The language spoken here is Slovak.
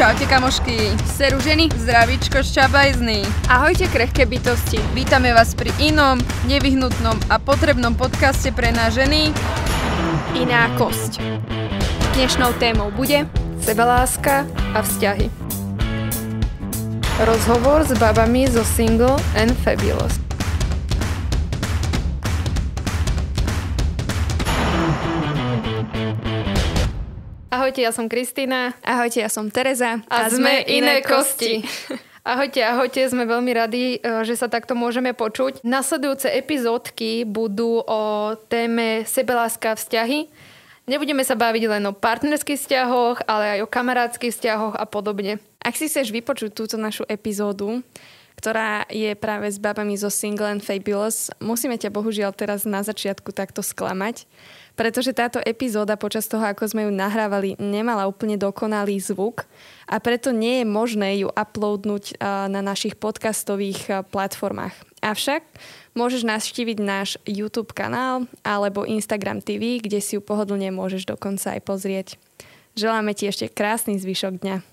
Čaute kamošky, seru ženy, zdravíčko šťabajzný. Ahojte krehké bytosti. Vítame vás pri inom, nevyhnutnom a potrebnom podcaste pre nás ženy Iná kosť. Dnešnou témou bude sebaláska a vzťahy. Rozhovor s babami zo Single and Fabulous. Ahojte, ja som Kristýna. Ahojte, ja som Tereza. A, a sme iné kosti. Ahojte, ahojte, sme veľmi radi, e, že sa takto môžeme počuť. Nasledujúce epizódky budú o téme sebeláska vzťahy. Nebudeme sa baviť len o partnerských vzťahoch, ale aj o kamarádskych vzťahoch a podobne. Ak si chceš vypočuť túto našu epizódu, ktorá je práve s babami zo Single and Fabulous, musíme ťa bohužiaľ teraz na začiatku takto sklamať pretože táto epizóda počas toho, ako sme ju nahrávali, nemala úplne dokonalý zvuk a preto nie je možné ju uploadnúť na našich podcastových platformách. Avšak môžeš navštíviť náš YouTube kanál alebo Instagram TV, kde si ju pohodlne môžeš dokonca aj pozrieť. Želáme ti ešte krásny zvyšok dňa.